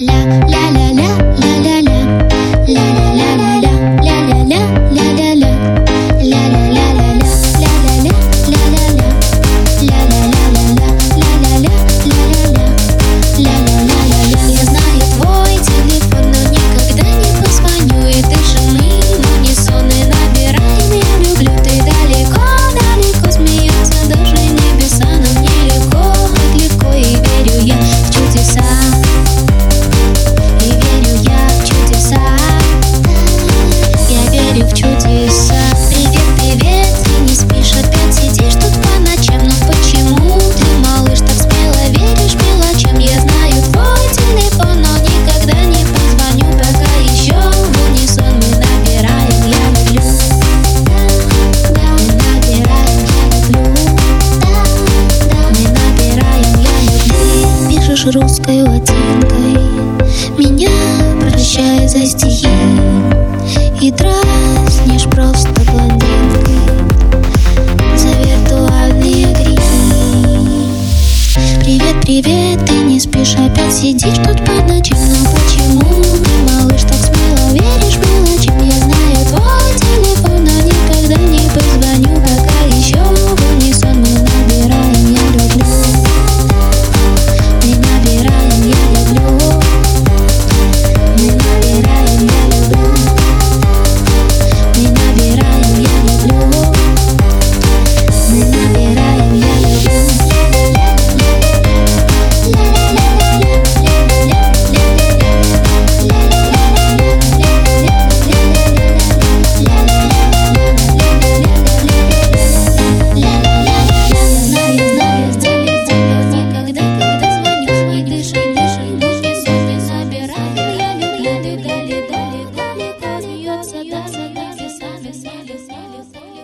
La la la la la la. Назовешь русской латинкой Меня прощай за стихи И дразнишь просто блондинкой За виртуальные грехи Привет, привет, ты не спишь Опять сидишь тут по ночам, но почему? love you, love you, love you.